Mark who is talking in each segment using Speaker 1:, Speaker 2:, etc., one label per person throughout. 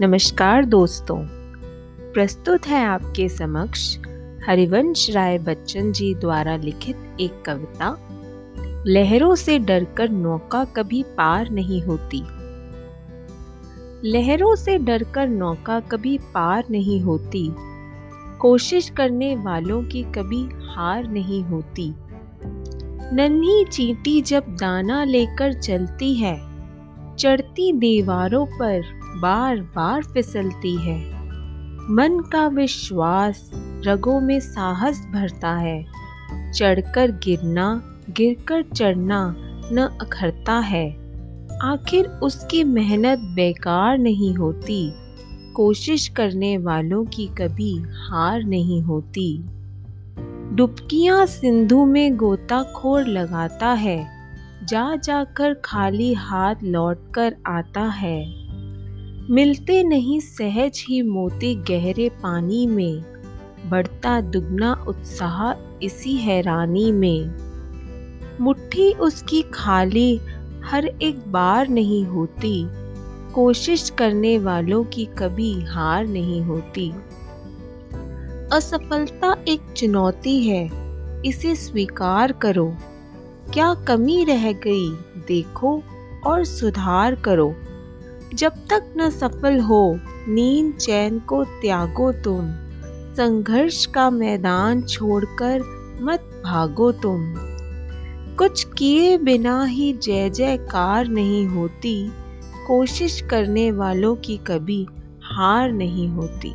Speaker 1: नमस्कार दोस्तों। प्रस्तुत है आपके समक्ष हरिवंश राय बच्चन जी द्वारा लिखित एक कविता, लहरों से डरकर नौका कभी पार नहीं होती। लहरों से डरकर नौका कभी पार नहीं होती। कोशिश करने वालों की कभी हार नहीं होती। नन्ही चींटी जब दाना लेकर चलती है चढ़ती दीवारों पर बार बार फिसलती है। मन का विश्वास रगों में साहस भरता है। चढ़कर गिरना, गिरकर चढ़ना न अखरता है। आखिर उसकी मेहनत बेकार नहीं होती। कोशिश करने वालों की कभी हार नहीं होती। डुबकियाँ सिंधु में गोताखोर लगाता है। जा जाकर खाली हाथ लौटकर आता है। मिलते नहीं सहज ही मोती गहरे पानी में। बढ़ता दुगना उत्साह इसी हैरानी में। मुट्ठी उसकी खाली, हर एक बार नहीं होती। कोशिश करने वालों की कभी हार नहीं होती। असफलता एक चुनौती है, इसे स्वीकार करो। क्या कमी रह गई देखो और सुधार करो। जब तक न सफल हो, नींद चैन को त्यागो तुम। संघर्ष का मैदान छोड़कर मत भागो तुम। कुछ किए बिना ही जय जयकार नहीं होती। कोशिश करने वालों की कभी हार नहीं होती।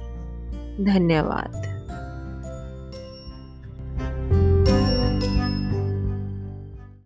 Speaker 1: धन्यवाद।